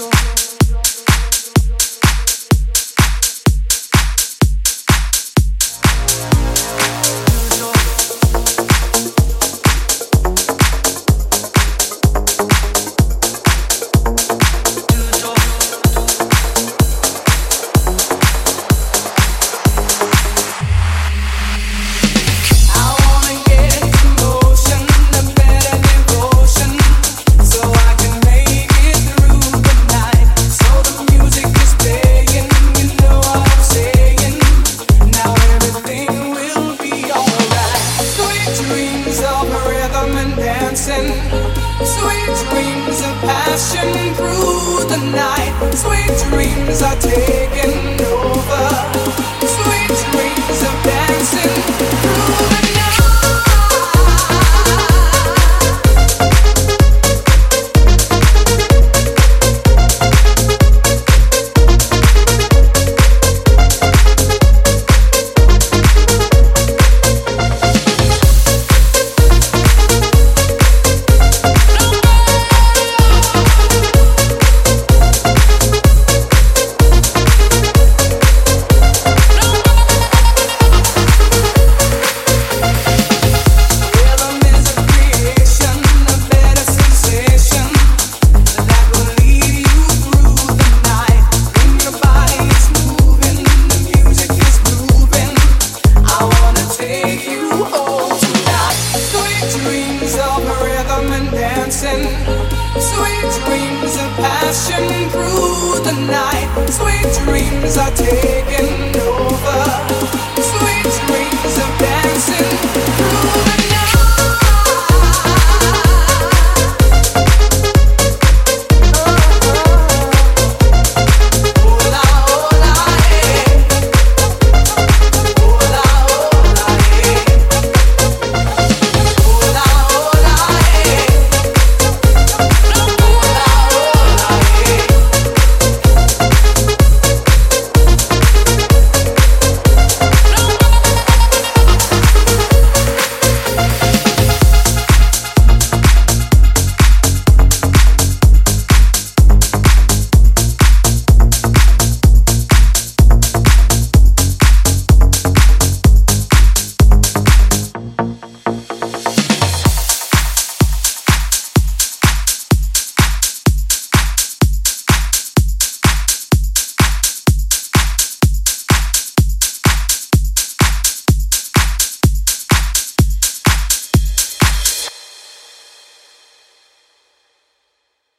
Yo dreams of rhythm and dancing, sweet dreams of passion through the night, sweet dreams I take. Sweet dreams of passion through the night, sweet dreams are taken